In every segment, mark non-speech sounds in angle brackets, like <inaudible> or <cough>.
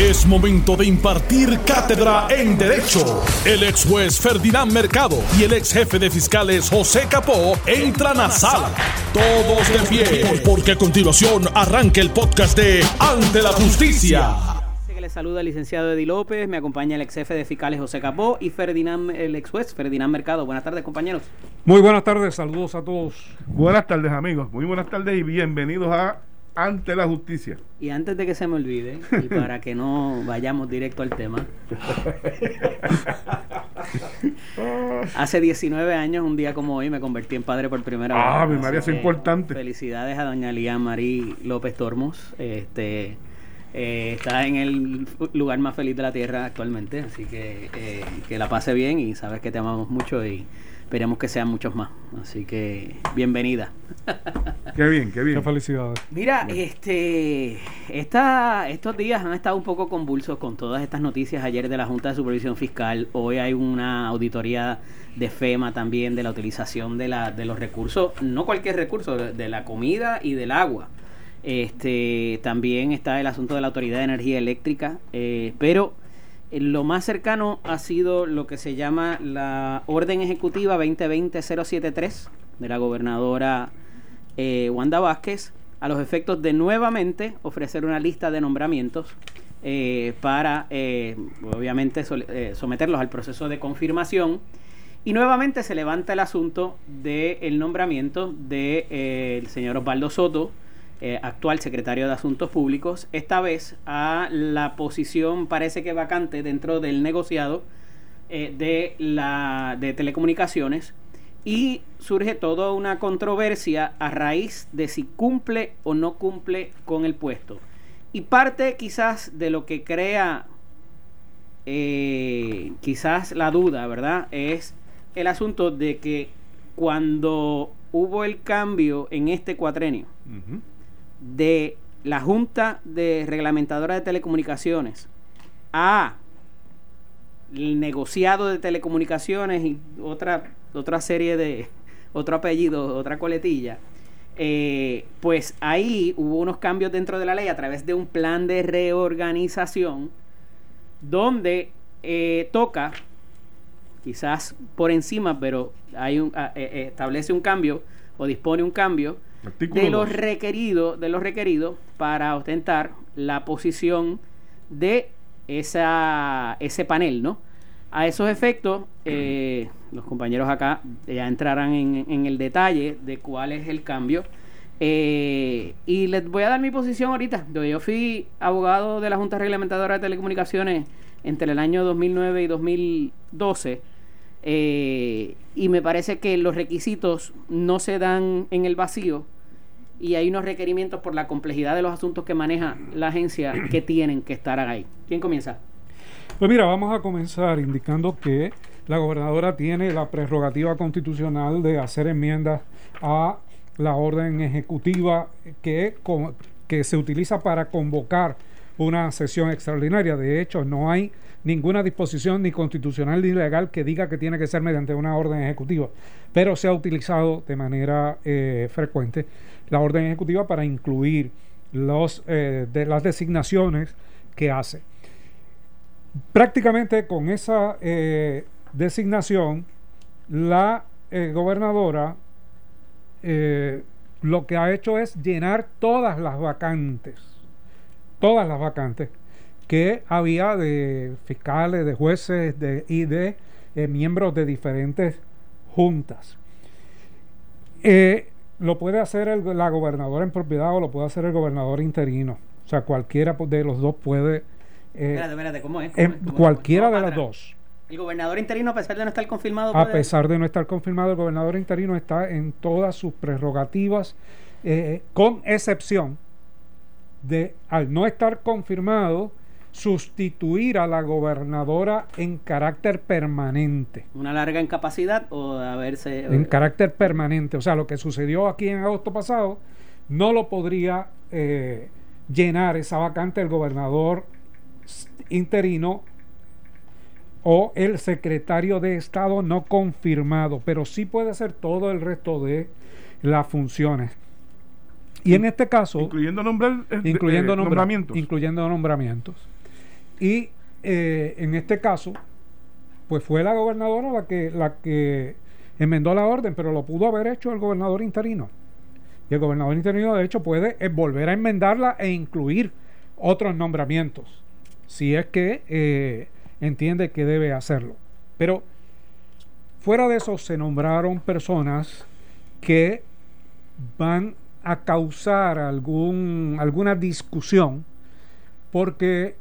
Es momento de impartir cátedra en Derecho. El ex juez Ferdinand Mercado y el ex jefe de fiscales José Capó entran a sala. Todos de pie, porque a continuación arranca el podcast de Ante la Justicia. Que le saluda el licenciado Eddie López, me acompaña el ex jefe de fiscales José Capó y Ferdinand, el ex juez Ferdinand Mercado. Buenas tardes, compañeros. Muy buenas tardes, saludos a todos. Buenas tardes, amigos. Muy buenas tardes y bienvenidos a ante la justicia. Y antes de que se me olvide, y para que no vayamos directo al tema, <laughs> hace 19 años, un día como hoy, me convertí en padre por primera vez. Ah, mi María, es importante. Felicidades a doña Lía Marí López Tormos. Este, eh, está en el lugar más feliz de la tierra actualmente, así que eh, que la pase bien y sabes que te amamos mucho y esperemos que sean muchos más. Así que bienvenida. <laughs> Qué bien, qué bien. Qué felicidades. Mira, este, esta, estos días han estado un poco convulsos con todas estas noticias ayer de la Junta de Supervisión Fiscal. Hoy hay una auditoría de FEMA también de la utilización de, la, de los recursos, no cualquier recurso, de la comida y del agua. Este, también está el asunto de la Autoridad de Energía Eléctrica, eh, pero lo más cercano ha sido lo que se llama la Orden Ejecutiva 2020-073 de la gobernadora eh, Wanda Vázquez a los efectos de nuevamente ofrecer una lista de nombramientos eh, para, eh, obviamente, someterlos al proceso de confirmación. Y nuevamente se levanta el asunto del nombramiento del señor Osvaldo Soto eh, actual secretario de Asuntos Públicos, esta vez a la posición parece que vacante dentro del negociado eh, de, la, de telecomunicaciones y surge toda una controversia a raíz de si cumple o no cumple con el puesto. Y parte quizás de lo que crea eh, quizás la duda, ¿verdad? Es el asunto de que cuando hubo el cambio en este cuatrenio, de la Junta de Reglamentadora de Telecomunicaciones a el negociado de telecomunicaciones y otra, otra serie de, <laughs> otro apellido, otra coletilla, eh, pues ahí hubo unos cambios dentro de la ley a través de un plan de reorganización donde eh, toca, quizás por encima, pero hay un, eh, establece un cambio o dispone un cambio de los requeridos de los requeridos para ostentar la posición de esa, ese panel, ¿no? A esos efectos, eh, <clears throat> los compañeros acá ya entrarán en, el detalle de cuál es el cambio. Eh, y les voy a dar mi posición ahorita. Yo fui abogado de la Junta Reglamentadora de Telecomunicaciones entre el año 2009 y 2012. Eh, y me parece que los requisitos no se dan en el vacío y hay unos requerimientos por la complejidad de los asuntos que maneja la agencia que <clears throat> tienen que estar ahí. ¿Quién comienza? Pues mira, vamos a comenzar indicando que la gobernadora tiene la prerrogativa constitucional de hacer enmiendas a la orden ejecutiva que, que se utiliza para convocar una sesión extraordinaria. De hecho, no hay ninguna disposición ni constitucional ni legal que diga que tiene que ser mediante una orden ejecutiva, pero se ha utilizado de manera eh, frecuente la orden ejecutiva para incluir los, eh, de las designaciones que hace. Prácticamente con esa eh, designación, la gobernadora lo que ha hecho es llenar todas las vacantes, todas las vacantes que había de fiscales, de jueces de, y de eh, miembros de diferentes juntas. Eh, lo puede hacer la gobernadora en propiedad o lo puede hacer el gobernador interino. O sea, cualquiera de los dos puede... Eh, espérate, espérate, ¿cómo es? cualquiera de las dos. El gobernador interino, a pesar de no estar confirmado. A pesar de no estar confirmado, el gobernador interino está en todas sus prerrogativas, con excepción de, al no estar confirmado, sustituir a la gobernadora en carácter permanente. ¿Una larga incapacidad o haberse... En carácter permanente. O sea, lo que sucedió aquí en agosto pasado no lo podría eh, llenar esa vacante el gobernador interino o el secretario de Estado no confirmado, pero sí puede ser todo el resto de las funciones. Y en este caso... Incluyendo, nombrar, incluyendo nombramientos. Incluyendo nombramientos. Y eh, en este caso, pues fue la gobernadora la que, la que enmendó la orden, pero lo pudo haber hecho el gobernador interino. Y el gobernador interino, de hecho, puede eh, volver a enmendarla e incluir otros nombramientos, si es que eh, entiende que debe hacerlo. Pero fuera de eso, se nombraron personas que van a causar algún, alguna discusión porque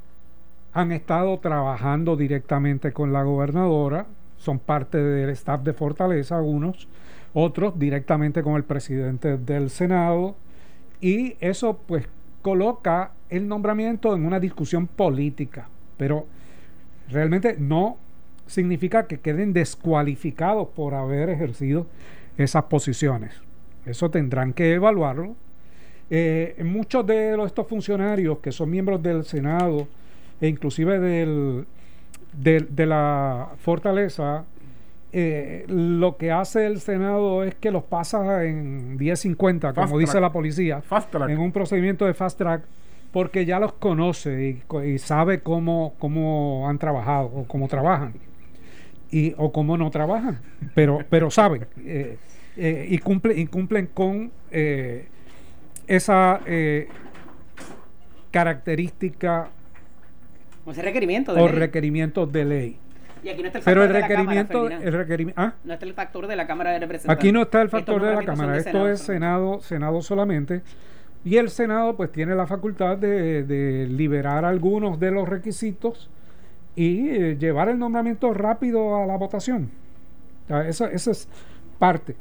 han estado trabajando directamente con la gobernadora, son parte del staff de Fortaleza, algunos, otros directamente con el presidente del Senado, y eso pues coloca el nombramiento en una discusión política, pero realmente no significa que queden descualificados por haber ejercido esas posiciones. Eso tendrán que evaluarlo. Eh, muchos de estos funcionarios que son miembros del Senado e inclusive del, de la fortaleza, eh, lo que hace el Senado es que los pasa en 1050, como dice la policía, en un procedimiento de fast track, porque ya los conoce y, sabe cómo, cómo han trabajado o cómo trabajan y, o cómo no trabajan, pero, pero saben eh, eh, y, cumple, y cumplen con esa característica o ese requerimiento de o requerimientos de ley. Y aquí no está el Pero el requerimiento, el requerimiento, ¿ah? no está el factor de la Cámara de Representantes. Aquí no está el factor de la Cámara, esto es Senado, Senado solamente. Y el Senado pues tiene la facultad de, liberar algunos de los requisitos y eh, llevar el nombramiento rápido a la votación. esa, esa es parte.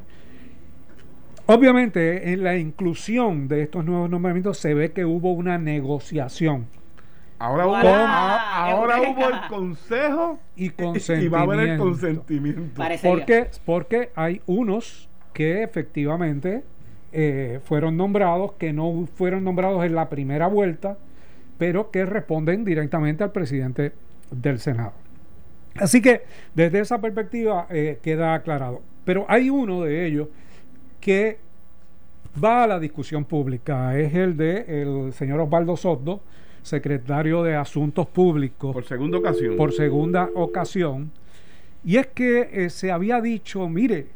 Obviamente, en la inclusión de estos nuevos nombramientos se ve que hubo una negociación Ahora, hubo, el consejo y, <laughs> consentimiento. va a haber el consentimiento. Porque, porque hay unos que efectivamente eh, fueron nombrados, que no fueron nombrados en la primera vuelta, pero que responden directamente al presidente del Senado. Así que desde esa perspectiva eh, queda aclarado. Pero hay uno de ellos que va a la discusión pública, es el de el señor Osvaldo Soto secretario de Asuntos Públicos. Por segunda ocasión. Por segunda ocasión. Y es que eh, se había dicho, mire,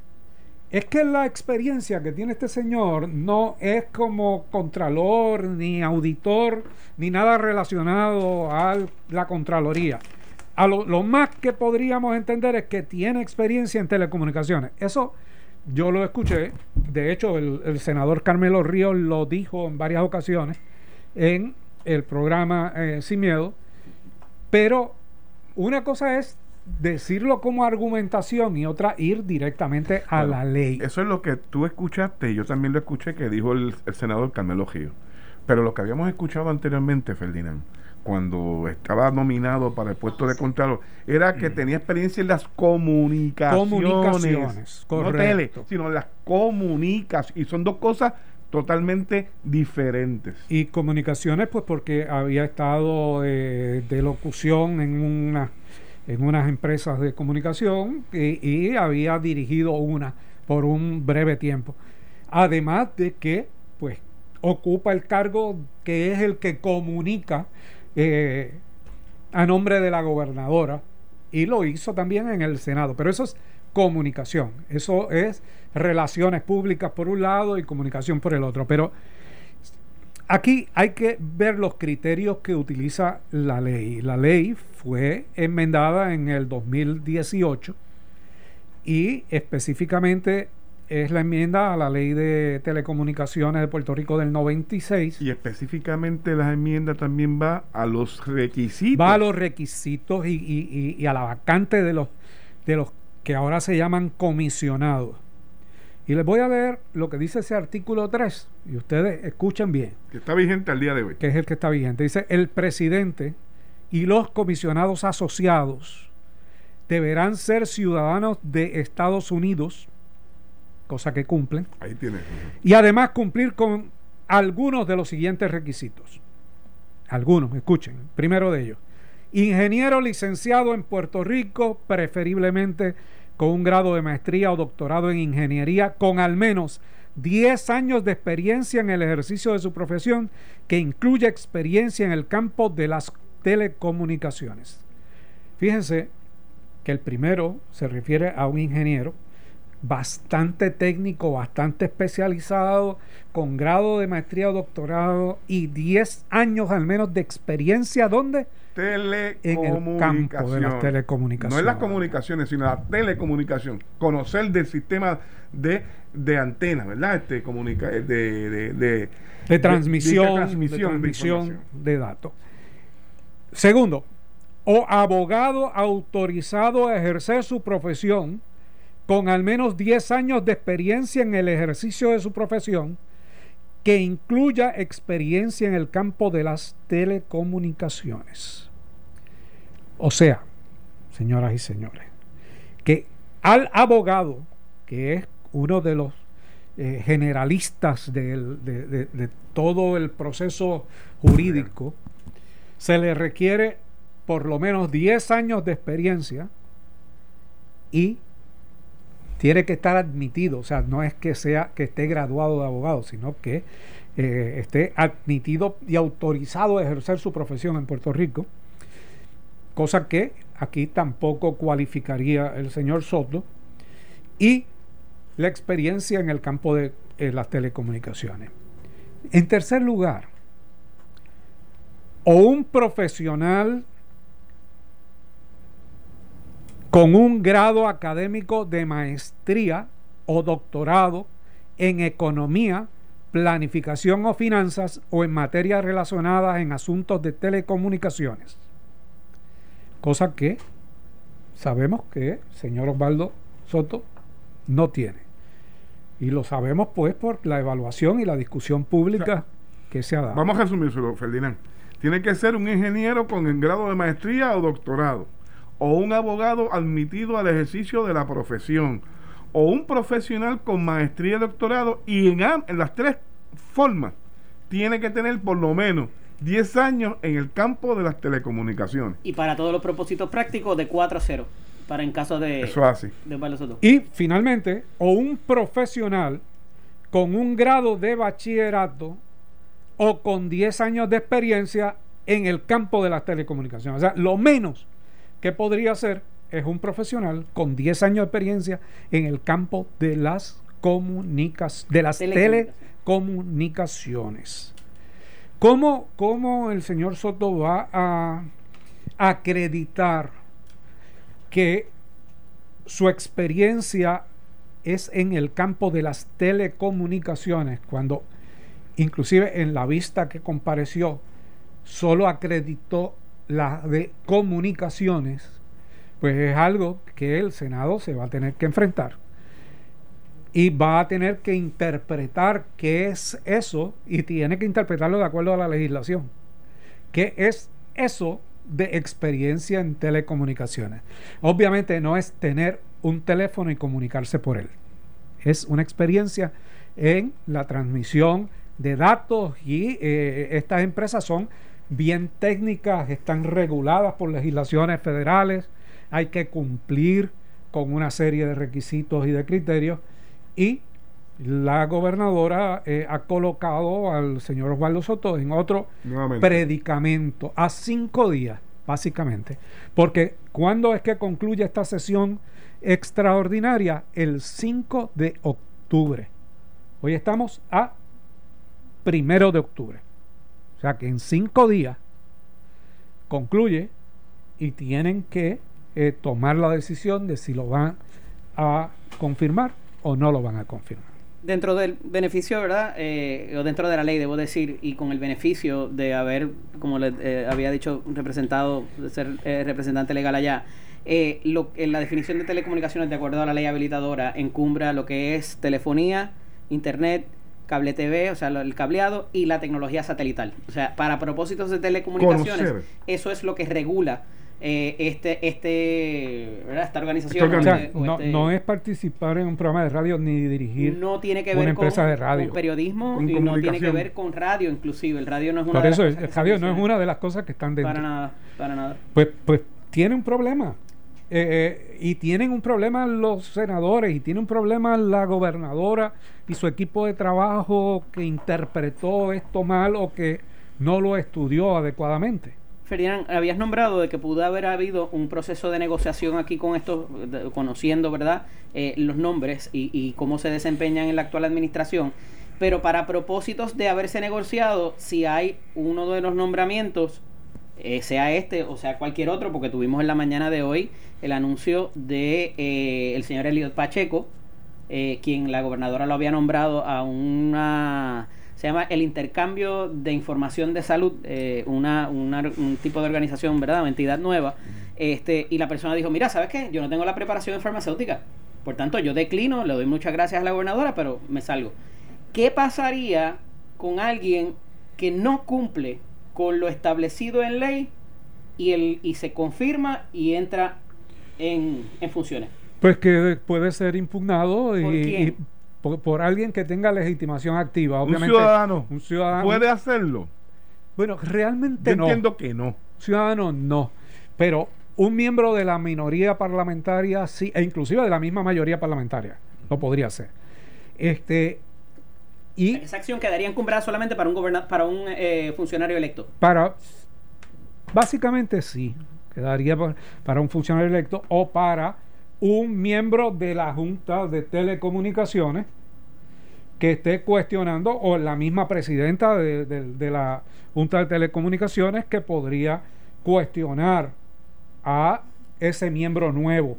es que la experiencia que tiene este señor no es como contralor, ni auditor, ni nada relacionado a la Contraloría. A lo, más que podríamos entender es que tiene experiencia en telecomunicaciones. Eso yo lo escuché. De hecho, el, el senador Carmelo Ríos lo dijo en varias ocasiones en el programa eh, Sin Miedo, pero una cosa es decirlo como argumentación y otra ir directamente a la ley. Eso es lo que tú escuchaste y yo también lo escuché que dijo el, senador Carmelo Gio. Pero lo que habíamos escuchado anteriormente, Ferdinand, cuando estaba nominado para el puesto de Contralor, era que mm. tenía experiencia en las comunicaciones. Comunicaciones, correcto. No tele, sino las comunicaciones. Y son dos cosas totalmente diferentes. Y comunicaciones, pues porque había estado eh, de locución en una en unas empresas de comunicación y, había dirigido una por un breve tiempo. Además de que, pues, ocupa el cargo que es el que comunica eh, a nombre de la gobernadora y lo hizo también en el Senado. Pero eso es comunicación. Eso es relaciones públicas por un lado y comunicación por el otro. Pero aquí hay que ver los criterios que utiliza la ley. La ley fue enmendada en el 2018 y específicamente es la enmienda a la ley de telecomunicaciones de Puerto Rico del 96. Y específicamente la enmienda también va a los requisitos. Va a los requisitos y, y, y a la vacante de los, de los que ahora se llaman comisionados. Y les voy a leer lo que dice ese artículo 3, y ustedes escuchen bien. Que está vigente al día de hoy. Que es el que está vigente. Dice, el presidente y los comisionados asociados deberán ser ciudadanos de Estados Unidos, cosa que cumplen. Ahí tiene. Y además cumplir con algunos de los siguientes requisitos. Algunos, escuchen. Primero de ellos Ingeniero licenciado en Puerto Rico, preferiblemente con un grado de maestría o doctorado en ingeniería, con al menos 10 años de experiencia en el ejercicio de su profesión, que incluye experiencia en el campo de las telecomunicaciones. Fíjense que el primero se refiere a un ingeniero bastante técnico, bastante especializado, con grado de maestría o doctorado y 10 años al menos de experiencia, ¿dónde? En el campo de las telecomunicaciones. No en las comunicaciones, sino la telecomunicación. Conocer del sistema de, de antenas, ¿verdad? Este, comunica, de, de, de, de transmisión, de, transmisión, de datos. Segundo, o abogado autorizado a ejercer su profesión con al menos 10 años de experiencia en el ejercicio de su profesión que incluya experiencia en el campo de las telecomunicaciones. O sea, señoras y señores, que al abogado, que es uno de los eh, generalistas de, todo el proceso jurídico, se le requiere por lo menos 10 años de experiencia y tiene que estar admitido, o sea, no es que sea que esté graduado de abogado, sino que eh, esté admitido y autorizado a ejercer su profesión en Puerto Rico, cosa que aquí tampoco cualificaría el señor Soto, y la experiencia en el campo de eh, las telecomunicaciones. En tercer lugar, o un profesional con un grado académico de maestría o doctorado en economía, planificación o finanzas o en materias relacionadas en asuntos de telecomunicaciones. Cosa que sabemos que el señor Osvaldo Soto no tiene. Y lo sabemos pues por la evaluación y la discusión pública que se ha dado. Vamos a resumirlo, Ferdinand. Tiene que ser un ingeniero con el grado de maestría o doctorado o un abogado admitido al ejercicio de la profesión, o un profesional con maestría y doctorado, y en, en las tres formas tiene que tener por lo menos 10 años en el campo de las telecomunicaciones. Y para todos los propósitos prácticos, de 4 a 0, para en caso de, Eso así. Y finalmente, o un profesional con un grado de bachillerato o con 10 años de experiencia en el campo de las telecomunicaciones. O sea, lo menos ¿Qué podría ser? Es un profesional con 10 años de experiencia en el campo de las comunicas, de las telecomunicaciones. ¿Cómo, ¿Cómo, el señor Soto va a acreditar que su experiencia es en el campo de las telecomunicaciones cuando inclusive en la vista que compareció solo acreditó la de comunicaciones, pues es algo que el Senado se va a tener que enfrentar. Y va a tener que interpretar qué es eso y tiene que interpretarlo de acuerdo a la legislación. ¿Qué es eso de experiencia en telecomunicaciones? Obviamente no es tener un teléfono y comunicarse por él. Es una experiencia en la transmisión de datos y eh, estas empresas son bien técnicas, están reguladas por legislaciones federales, hay que cumplir con una serie de requisitos y de criterios y la gobernadora eh, ha colocado al señor Osvaldo Soto en otro predicamento a cinco días, básicamente. Porque cuando es que concluye esta sesión extraordinaria? El 5 de octubre. Hoy estamos a primero de octubre. Sea que en cinco días concluye y tienen que eh, tomar la decisión de si lo van a confirmar o no lo van a confirmar. Dentro del beneficio, ¿verdad? Eh, o dentro de la ley, debo decir, y con el beneficio de haber, como le eh, había dicho, representado, de ser representante legal allá, lo, en la definición de telecomunicaciones, de acuerdo a la ley habilitadora, encumbra lo que es telefonía, internet, cable TV, o sea, el cableado y la tecnología satelital. O sea, para propósitos de telecomunicaciones, eso es lo que regula eh, este, este, esta organización. Este no, es participar en un programa de radio ni dirigir no tiene que ver una empresa de radio. Con periodismo y no tiene que ver con radio, inclusive. El radio no es una Por eso, el radio no es una de las cosas que están dentro. Para nada, para nada. Pues, pues tiene un problema. Eh, y tienen un problema los senadores y tiene un problema la gobernadora y su equipo de trabajo que interpretó esto mal o que no lo estudió adecuadamente. Ferdinand, habías nombrado de que pudo haber habido un proceso de negociación aquí con estos, conociendo, ¿verdad?, eh, los nombres y, cómo se desempeñan en la actual administración. Pero para propósitos de haberse negociado, si hay uno de los nombramientos, eh, sea este o sea cualquier otro, porque tuvimos en la mañana de hoy el anuncio de eh, el señor Eliot Pacheco, quien la gobernadora lo había nombrado a una se llama el intercambio de información de salud, eh, una, un tipo de organización, ¿verdad? Una entidad nueva. Este, y la persona dijo, mira, ¿sabes qué? Yo no tengo la preparación en farmacéutica. Por tanto, yo declino, le doy muchas gracias a la gobernadora, pero me salgo. ¿Qué pasaría con alguien que no cumple con lo establecido en ley y, el, y se confirma y entra en, funciones? Pues que puede ser impugnado y, por, alguien que tenga legitimación activa. Obviamente, un ciudadano, un ciudadano puede hacerlo. Bueno, realmente no. Entiendo que no. Ciudadano no. Pero un miembro de la minoría parlamentaria sí, e inclusive de la misma mayoría parlamentaria, lo podría hacer. Este, y esa acción quedaría encumbrada solamente para un para un eh, funcionario electo. Para básicamente sí, quedaría para un funcionario electo o para un miembro de la Junta de Telecomunicaciones que esté cuestionando, o la misma presidenta de, la Junta de Telecomunicaciones que podría cuestionar a ese miembro nuevo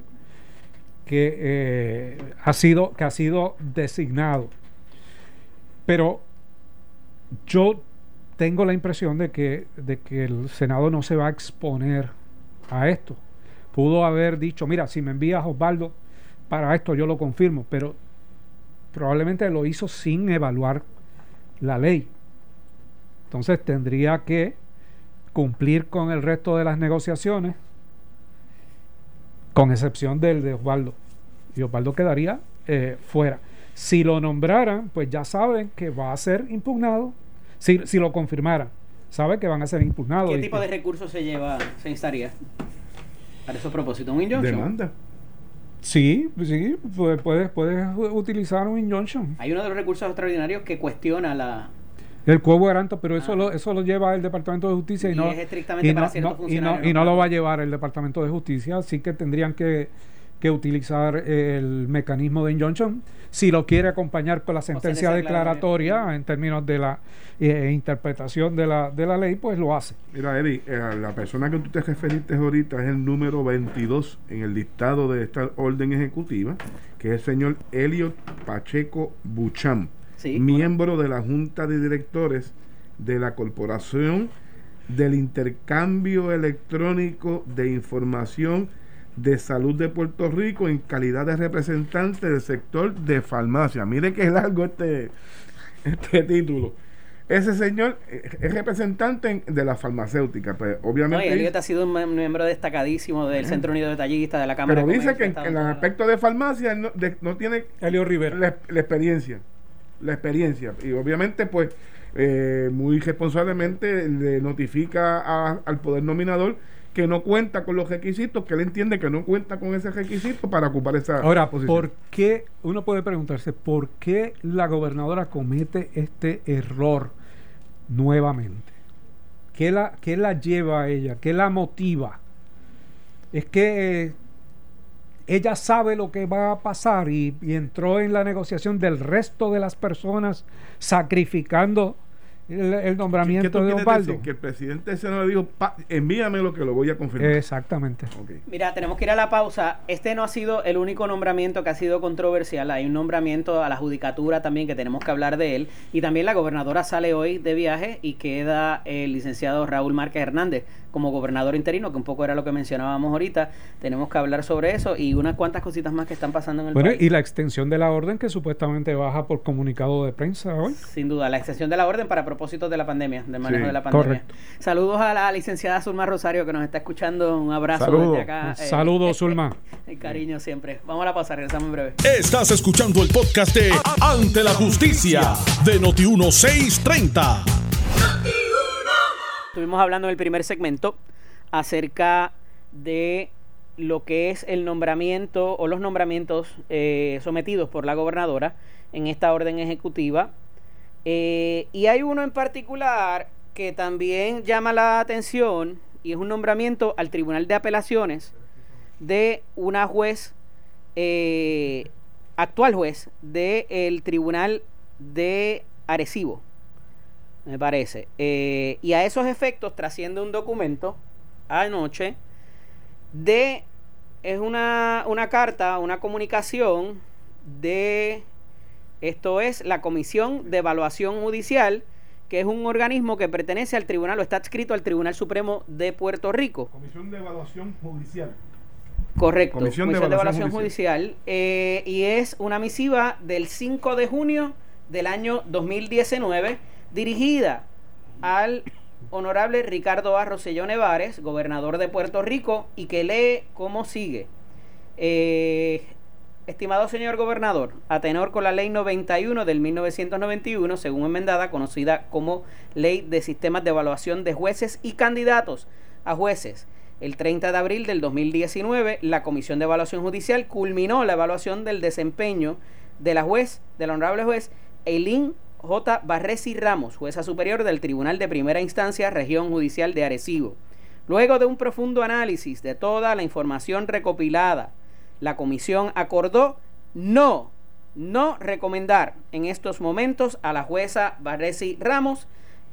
que, eh, ha, sido, que ha sido designado. Pero yo tengo la impresión de que, de que el Senado no se va a exponer a esto. Pudo haber dicho, mira, si me envías Osvaldo para esto, yo lo confirmo, pero probablemente lo hizo sin evaluar la ley. Entonces tendría que cumplir con el resto de las negociaciones, con excepción del de Osvaldo. Y Osvaldo quedaría eh, fuera. Si lo nombraran, pues ya saben que va a ser impugnado. Si, si lo confirmaran, saben que van a ser impugnados. ¿Qué tipo de recursos se lleva, se instaría? Para esos propósitos, un injunction. Demanda. Sí, sí, puedes, puedes, utilizar un injunction. Hay uno de los recursos extraordinarios que cuestiona la, el cuervo garanto, pero eso, lo, eso lo lleva el Departamento de Justicia y, no, es estrictamente para y no, y no lo va a llevar el Departamento de Justicia, así que tendrían que que utilizar el mecanismo de injunction. Si lo quiere acompañar con la sentencia declaratoria en términos de la eh, interpretación de la, de la ley, pues lo hace. Mira, Eddie, eh, la persona que tú te referiste ahorita es el número 22 en el listado de esta orden ejecutiva, que es el señor Elliot Pacheco Bucham, miembro de la Junta de Directores de la Corporación del Intercambio Electrónico de Información de Salud de Puerto Rico en calidad de representante del sector de farmacia. Mire qué largo este, este título. Ese señor es representante de la farmacéutica, pues obviamente. No, ha sido un miembro destacadísimo del Centro Unido de Tallistas, de la Cámara Pero dice que en, el aspecto de farmacia no, tiene Elio Rivera. La, experiencia. La experiencia. Y obviamente, pues, eh, muy responsablemente le notifica al poder nominador que no cuenta con los requisitos, que él entiende que no cuenta con ese requisito para ocupar esa Ahora, ¿por qué? Uno puede preguntarse, ¿por qué la gobernadora comete este error nuevamente? ¿Qué la, qué la lleva a ella? ¿Qué la motiva? Es que eh, ella sabe lo que va a pasar y, y entró en la negociación del resto de las personas sacrificando el, nombramiento de Osvaldo. que el presidente se le dijo, envíame lo que lo voy a confirmar. Exactamente. Mira, tenemos que ir a la pausa. Este no ha sido el único nombramiento que ha sido controversial. Hay un nombramiento a la judicatura también que tenemos que hablar de él. Y también la gobernadora sale hoy de viaje y queda el licenciado Raúl Márquez Hernández como gobernador interino, que un poco era lo que mencionábamos ahorita. Tenemos que hablar sobre eso y unas cuantas cositas más que están pasando en el bueno, y la extensión de la orden que supuestamente baja por comunicado de prensa hoy. Sin duda, la extensión de la orden para propósitos de la pandemia, del manejo de la pandemia. Saludos a la licenciada Zulma Rosario que nos está escuchando. Un abrazo desde acá. Eh, Saludos, <laughs> Zulma. El cariño siempre. Vamos a la pausa, regresamos en breve. Estás escuchando el podcast de Ante la Justicia de Noti 1630. Estuvimos hablando en el primer segmento acerca de lo que es el nombramiento o los nombramientos eh, sometidos por la gobernadora en esta orden ejecutiva. Eh, y hay uno en particular que también llama la atención y es un nombramiento al Tribunal de Apelaciones de una juez, eh, actual juez del Tribunal de Arecibo, me parece. Eh, y a esos efectos trasciende un documento anoche de, es una, una carta, una comunicación de, esto es la Comisión de Evaluación Judicial, que es un organismo que pertenece al tribunal o está adscrito al Tribunal Supremo de Puerto Rico. Comisión de Evaluación Judicial. Correcto, Comisión, de Evaluación, Judicial, eh, y es una misiva del 5 de junio del año 2019 dirigida al honorable Ricardo Arrocelló Nevares, gobernador de Puerto Rico, y que lee cómo sigue. Eh, Estimado señor gobernador, a tenor con la ley 91 del 1991, según enmendada, conocida como Ley de Sistemas de Evaluación de Jueces y Candidatos a Jueces, el 30 de abril del 2019, la Comisión de Evaluación Judicial culminó la evaluación del desempeño de la juez, del honorable juez Eileen J. Barresi Ramos, jueza superior del Tribunal de Primera Instancia, Región Judicial de Arecibo. Luego de un profundo análisis de toda la información recopilada, la comisión acordó no, no recomendar en estos momentos a la jueza Barresi Ramos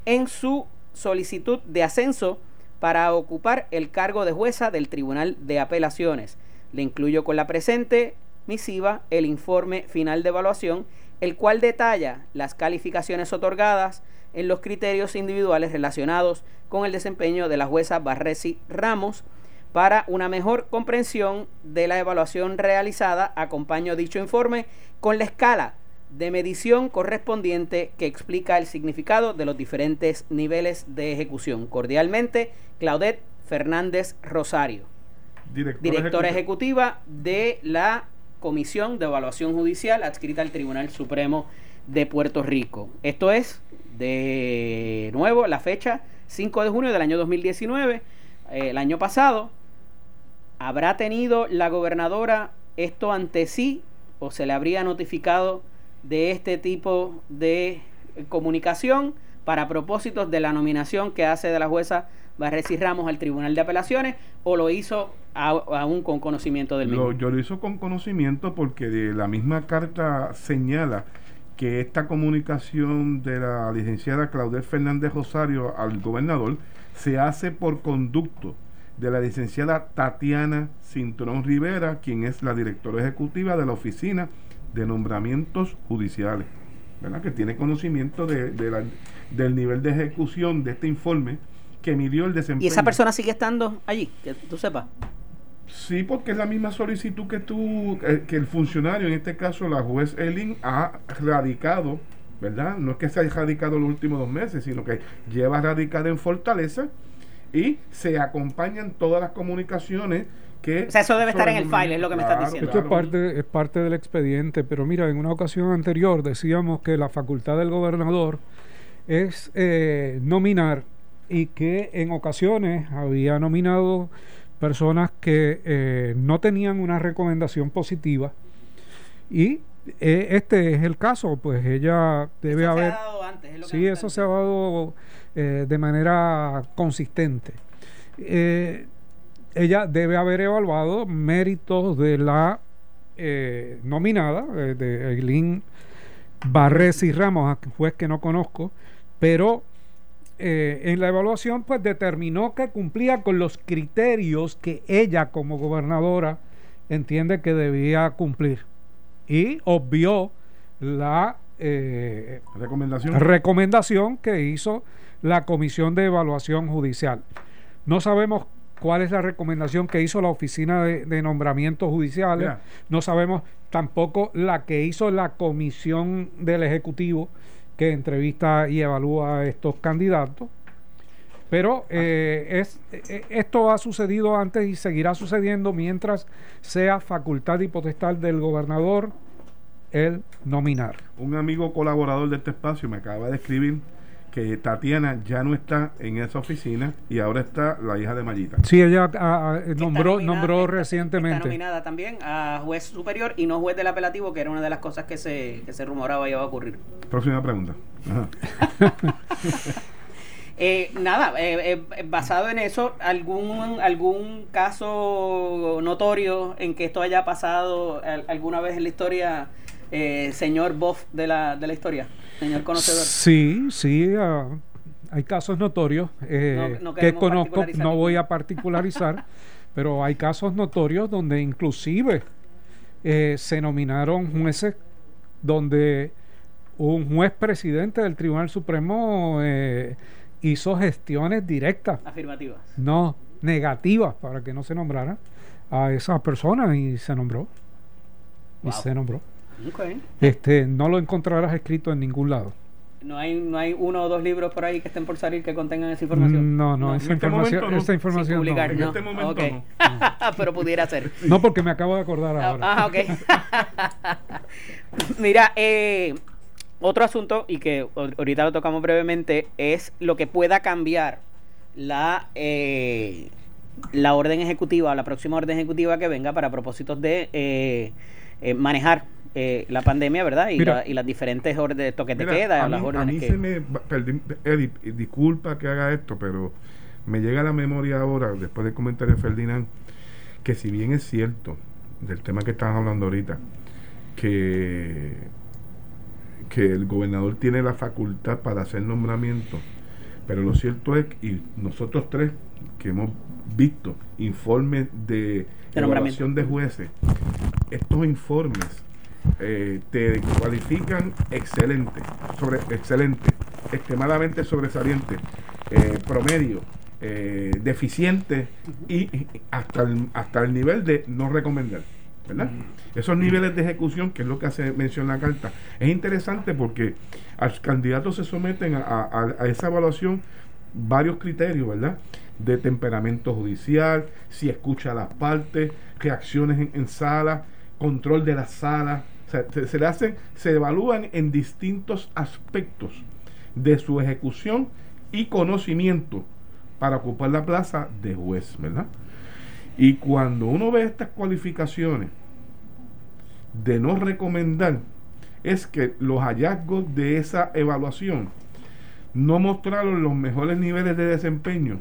en su solicitud de ascenso para ocupar el cargo de jueza del Tribunal de Apelaciones. Le incluyo con la presente misiva el informe final de evaluación, el cual detalla las calificaciones otorgadas en los criterios individuales relacionados con el desempeño de la jueza Barresi Ramos, para una mejor comprensión de la evaluación realizada, acompaño dicho informe con la escala de medición correspondiente que explica el significado de los diferentes niveles de ejecución. Cordialmente, Claudette Fernández Rosario, directora ejecutiva de la Comisión de Evaluación Judicial adscrita al Tribunal Supremo de Puerto Rico. Esto es, de nuevo, la fecha 5 de junio del año 2019, el año pasado, ¿Habrá tenido la gobernadora esto ante sí o se le habría notificado de este tipo de comunicación para propósitos de la nominación que hace de la jueza Barresi Ramos al Tribunal de Apelaciones o lo hizo aún con conocimiento del mismo? yo lo hizo con conocimiento porque de la misma carta señala que esta comunicación de la licenciada Claudel Fernández Rosario al gobernador se hace por conducto de la licenciada Tatiana Cinturón Rivera, quien es la directora ejecutiva de la Oficina de Nombramientos Judiciales, ¿verdad? que tiene conocimiento de, del nivel de ejecución de este informe que midió el desempeño. ¿Y esa persona sigue estando allí? Que tú sepas. Sí, porque es la misma solicitud que tú, que el funcionario, en este caso la juez Elin, ha radicado, ¿verdad? No es que se haya radicado los últimos dos meses, sino que lleva radicada en Fortaleza y se acompañan todas las comunicaciones que... O sea, eso debe estar en el file, es lo que me estás diciendo. Esto es parte, es parte del expediente, pero mira, en una ocasión anterior decíamos que la facultad del gobernador es eh, nominar y que en ocasiones había nominado personas que eh, no tenían una recomendación positiva y eh, este es el caso, pues ella debe haber... Es lo sí, eso se ha dado eh, de manera consistente. Eh, ella debe haber evaluado méritos de la eh, nominada, de Eileen Barres y Ramos, juez que no conozco, pero en la evaluación pues determinó que cumplía con los criterios que ella como gobernadora entiende que debía cumplir y obvió la recomendación. recomendación que hizo la Comisión de Evaluación Judicial. No sabemos cuál es la recomendación que hizo la Oficina de, Nombramientos Judiciales, no sabemos tampoco la que hizo la Comisión del Ejecutivo que entrevista y evalúa a estos candidatos. Pero eh, es, eh, esto ha sucedido antes y seguirá sucediendo mientras sea facultad y potestad del gobernador el nominar. Un amigo colaborador de este espacio me acaba de escribir que Tatiana ya no está en esa oficina y ahora está la hija de Mayita. Sí, ella ah, ah, nombró, nombró recientemente. Está nominada también a juez superior y no juez del apelativo, que era una de las cosas que se, que se rumoraba iba a ocurrir. Próxima pregunta. <laughs> Eh, nada, eh, eh, basado en eso, ¿algún, ¿algún caso notorio en que esto haya pasado alguna vez en la historia, señor Boff de la, de la historia, señor conocedor? Sí, sí, ah, hay casos notorios que conozco, no voy a particularizar, <laughs> pero hay casos notorios donde inclusive se nominaron jueces donde un juez presidente del Tribunal Supremo eh, hizo gestiones directas. Afirmativas. No, negativas para que no se nombrara a esa persona y se nombró. Y se nombró. Este, no lo encontrarás escrito en ningún lado. ¿No hay, ¿No hay uno o dos libros por ahí que estén por salir que contengan esa información? No, no, esa, este información, esa información publicar, no. En este momento okay. <laughs> Pero pudiera ser. No, porque me acabo de acordar ah, ahora. Ah, ok. <laughs> Mira, eh, otro asunto, y que ahorita lo tocamos brevemente, es lo que pueda cambiar la, eh, la orden ejecutiva, la próxima orden ejecutiva que venga para propósitos de eh, eh, la pandemia, ¿verdad? Y, las diferentes órdenes de toque de queda. A a mí se me. Eddie, disculpa que haga esto, pero me llega a la memoria ahora, después del comentario de Ferdinand, que si bien es cierto del tema que estás hablando ahorita, que que el gobernador tiene la facultad para hacer nombramiento, pero lo cierto es y nosotros tres que hemos visto informes de, evaluación de jueces, estos informes eh, te cualifican excelente, sobre, excelente, extremadamente sobresaliente, eh, promedio, eh, deficiente y hasta hasta el nivel de no recomendar. Esos niveles de ejecución, que es lo que hace mención la carta, es interesante porque al candidato se someten a, esa evaluación varios criterios, ¿verdad? De temperamento judicial, si escucha las partes, reacciones en, sala, control de la sala. se, le se evalúan en distintos aspectos de su ejecución y conocimiento para ocupar la plaza de juez, ¿verdad? Y cuando uno ve estas cualificaciones de no recomendar es que los hallazgos de esa evaluación no mostraron los mejores niveles de desempeño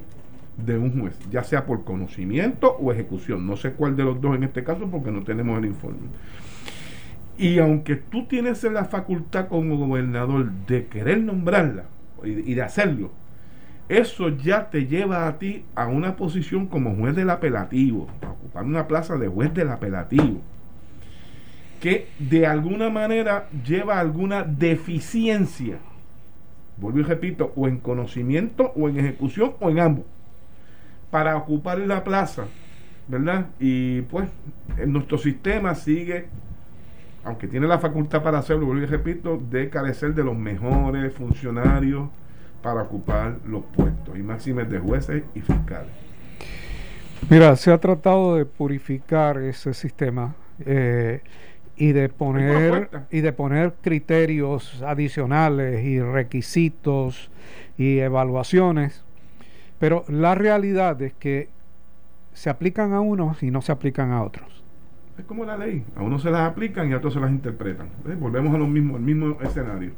de un juez, ya sea por conocimiento o ejecución. No sé cuál de los dos en este caso porque no tenemos el informe. Y aunque tú tienes la facultad como gobernador de querer nombrarla y, de hacerlo, eso ya te lleva a ti a una posición como juez del apelativo, a ocupar una plaza de juez del apelativo que de alguna manera lleva alguna deficiencia, vuelvo y repito, o en conocimiento, o en ejecución, o en ambos, para ocupar la plaza, ¿verdad? Y pues en nuestro sistema sigue, aunque tiene la facultad para hacerlo, vuelvo y repito, de carecer de los mejores funcionarios para ocupar los puestos, y máximes de jueces y fiscales. Mira, se ha tratado de purificar ese sistema. Eh, y de poner y de poner criterios adicionales y requisitos y evaluaciones pero la realidad es que se aplican a unos y no se aplican a otros. Es como la ley. A unos se las aplican y a otros se las interpretan. Volvemos a lo mismo al mismo escenario.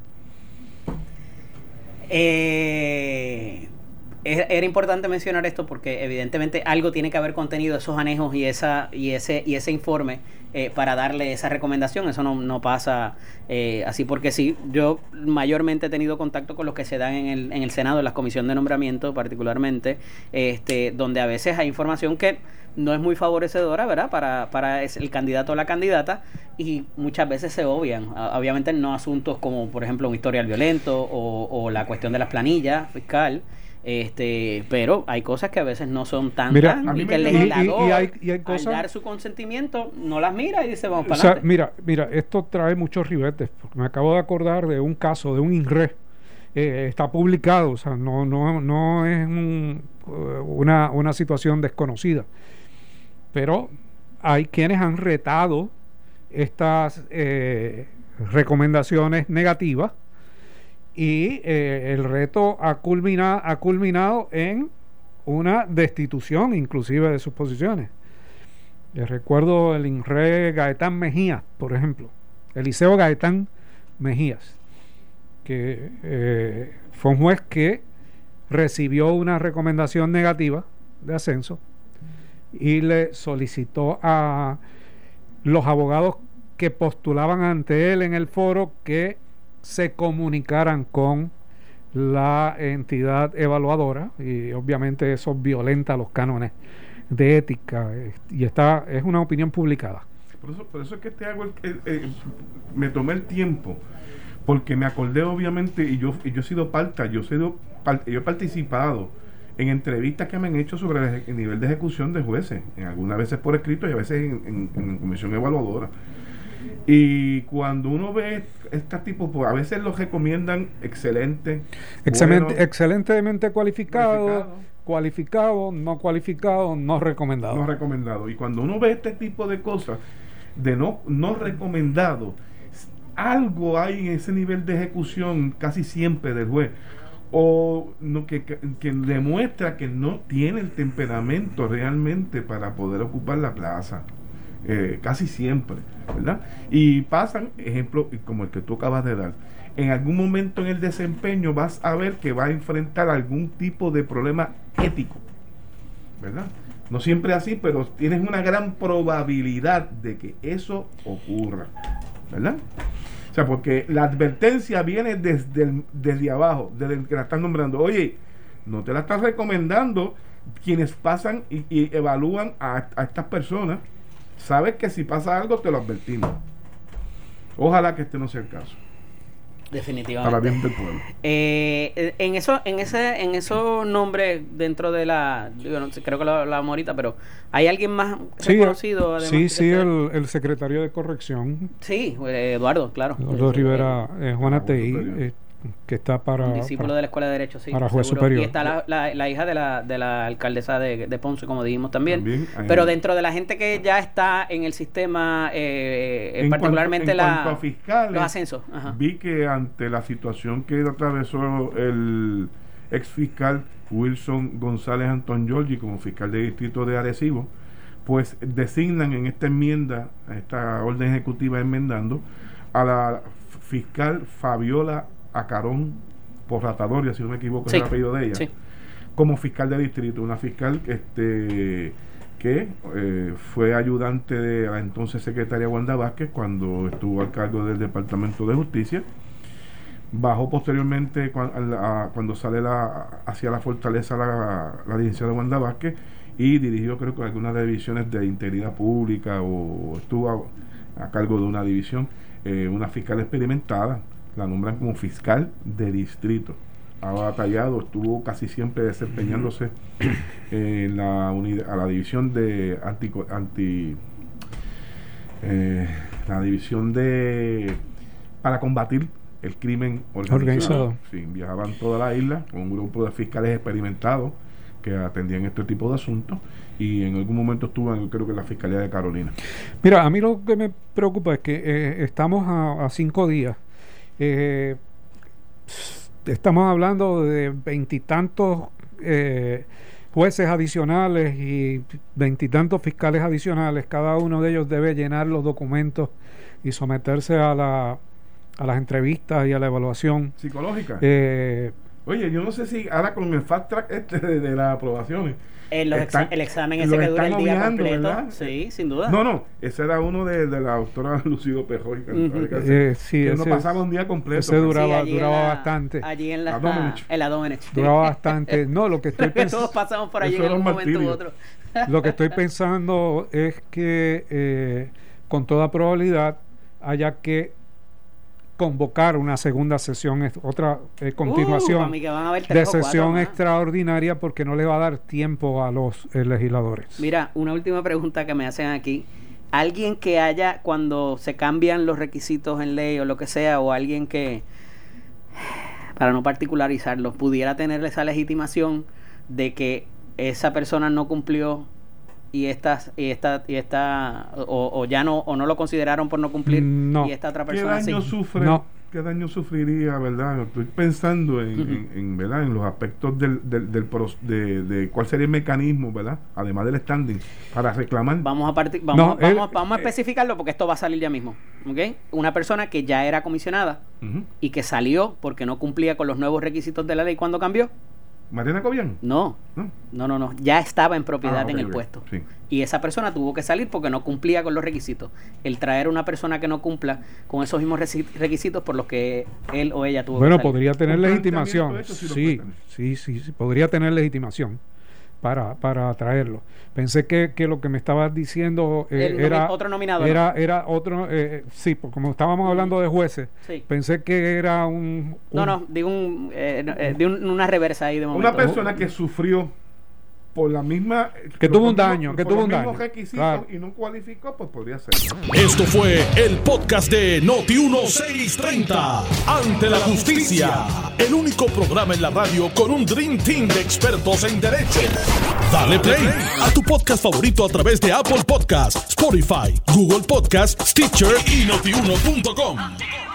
Eh, era importante mencionar esto porque evidentemente algo tiene que haber contenido esos anejos y esa y ese y ese informe eh, para darle esa recomendación. Eso no, no pasa eh, así porque sí yo mayormente he tenido contacto con los que se dan en el, en el senado en la comisión de nombramiento particularmente este donde a veces hay información que no es muy favorecedora verdad para para el candidato o la candidata y muchas veces se obvian. Obviamente no asuntos como por ejemplo un historial violento o, o la cuestión de las planillas fiscal este, pero hay cosas que a veces no son tan mira, y que el legislador al dar su consentimiento no las mira y dice vamos para o sea, mira, mira, esto trae muchos ribetes, porque me acabo de acordar de un caso de un INRE eh, está publicado, o sea, no, no, no es una, una situación desconocida. Pero hay quienes han retado estas eh, recomendaciones negativas y eh, el reto ha, culminado, ha culminado en una destitución inclusive de sus posiciones. Les recuerdo el INRE Gaetán Mejía, por ejemplo, Eliseo Gaetán Mejías, que eh, fue un juez que recibió una recomendación negativa de ascenso y le solicitó a los abogados que postulaban ante él en el foro que se comunicaran con la entidad evaluadora y obviamente eso violenta los cánones de ética eh, y está es una opinión publicada. Por eso, por eso es que te hago me tomé el tiempo porque me acordé obviamente y yo y yo he sido parte, yo he sido yo he participado en entrevistas que me han hecho sobre el, nivel de ejecución de jueces, en algunas veces por escrito y a veces en comisión evaluadora. Y cuando uno ve este tipo, pues a veces los recomiendan excelente. excelentemente cualificado, cualificado, no cualificado, no recomendado. No recomendado. Y cuando uno ve este tipo de cosas, de no, no recomendado, algo hay en ese nivel de ejecución casi siempre del juez o no, que, que, demuestra que no tiene el temperamento realmente para poder ocupar la plaza. Eh, casi siempre, ¿verdad? Y pasan, ejemplo, como el que tú acabas de dar, en algún momento en el desempeño vas a ver que va a enfrentar algún tipo de problema ético, ¿verdad? No siempre así, pero tienes una gran probabilidad de que eso ocurra, ¿verdad? O sea, porque la advertencia viene desde, desde abajo, desde el que la están nombrando. Oye, no te la estás recomendando quienes pasan y, evalúan a, a estas personas sabes que si pasa algo te lo advertimos. Ojalá que este no sea el caso. Definitivamente. Para bien del pueblo. Eh, en eso, en ese, en esos nombres dentro de la, creo que lo hablamos ahorita, pero hay alguien más sí, reconocido. sí, sí, el, el, secretario de corrección. Sí, Eduardo, claro. Eduardo Rivera, eh, Juana Tei, que está para... Un discípulo de la Escuela de Derecho, sí. Para juez superior. Y está la, la, hija de la, de la alcaldesa de, de, Ponce, como dijimos también. Pero dentro de la gente que ya está en el sistema, eh, particularmente la, los ascensos. Vi que ante la situación que atravesó el ex fiscal Wilson González Antón Giorgi como fiscal de distrito de Arecibo, pues designan en esta enmienda, esta orden ejecutiva enmendando, a la fiscal Fabiola a Carón por Ratadoria, si no me equivoco, es el apellido de ella, como fiscal de distrito, una fiscal este, que eh, fue ayudante de la entonces secretaria Wanda Vázquez cuando estuvo al cargo del Departamento de Justicia. Bajó posteriormente cuando, sale la, hacia la fortaleza la, la licenciada Wanda Vázquez y dirigió creo que algunas divisiones de integridad pública o, estuvo a, cargo de una división, eh, una fiscal experimentada la nombran como fiscal de distrito. Ha batallado, estuvo casi siempre desempeñándose en la unidad, a la división de anti, anti eh, la división de para combatir el crimen organizado. Sí, viajaban toda la isla con un grupo de fiscales experimentados que atendían este tipo de asuntos y en algún momento estuvo en, creo que la Fiscalía de Carolina. Mira, a mí lo que me preocupa es que eh, estamos a, cinco días eh, estamos hablando de veintitantos eh, jueces adicionales y veintitantos fiscales adicionales. Cada uno de ellos debe llenar los documentos y someterse a, la, a las entrevistas y a la evaluación psicológica. Eh, Oye, yo no sé si ahora con el fast track este de, de las aprobaciones el, el examen ese que dura el día completo. Sí, sin duda. No, no, ese era uno de, de la doctora <laughs> Lucido Pejoy. Eh, sí, que no pasaba un día completo. Ese duraba, duraba bastante. Allí en la, en la Domenech. <laughs> Duraba bastante. No, lo que estoy pensando. <laughs> Todos pasamos por allí en algún momento u otro. lo que estoy pensando es que eh, con toda probabilidad haya que convocar una segunda sesión, otra eh, continuación de sesión extraordinaria porque no le va a dar tiempo a los eh, legisladores. Mira, una última pregunta que me hacen aquí. Alguien que haya, cuando se cambian los requisitos en ley o lo que sea, o alguien que, para no particularizarlo, pudiera tener esa legitimación de que esa persona no cumplió y estas y esta y esta o, ya no o no lo consideraron por no cumplir y esta otra persona ¿Qué daño sufre qué daño sufriría verdad estoy pensando en, verdad en los aspectos del, del, de, cuál sería el mecanismo verdad además del standing para reclamar. Vamos a partir vamos, vamos, vamos, a eh, especificarlo porque esto va a salir ya mismo ¿ok? una persona que ya era comisionada y que salió porque no cumplía con los nuevos requisitos de la ley cuando cambió Mariana Cobian. No, ¿No? no, no, no. Ya estaba en propiedad Ah, en el puesto. Sí. Y esa persona tuvo que salir porque no cumplía con los requisitos. El traer una persona que no cumpla con esos mismos requisitos por los que él o ella tuvo Bueno, que salir. podría tener legitimación. sí, sí, sí, podría tener legitimación para, para traerlo. Pensé que, que lo que me estabas diciendo eh, El era otro nominado, Era, era otro, eh, sí, porque como estábamos hablando de jueces, Sí. pensé que era un, No, un- no, digo un, eh, no, eh, di un- una reversa ahí de momento. Una persona que sufrió por la misma. Que tuvo un mismos- daño, que por tuvo los un daño. Claro. y no cualificó, pues podría ser. Esto fue el podcast de Noti 1630. Ante la justicia. El único programa en la radio con un Dream Team de expertos en derecho. Dale play a tu podcast favorito a través de Apple Podcasts, Spotify, Google Podcasts, Stitcher y notiuno.com.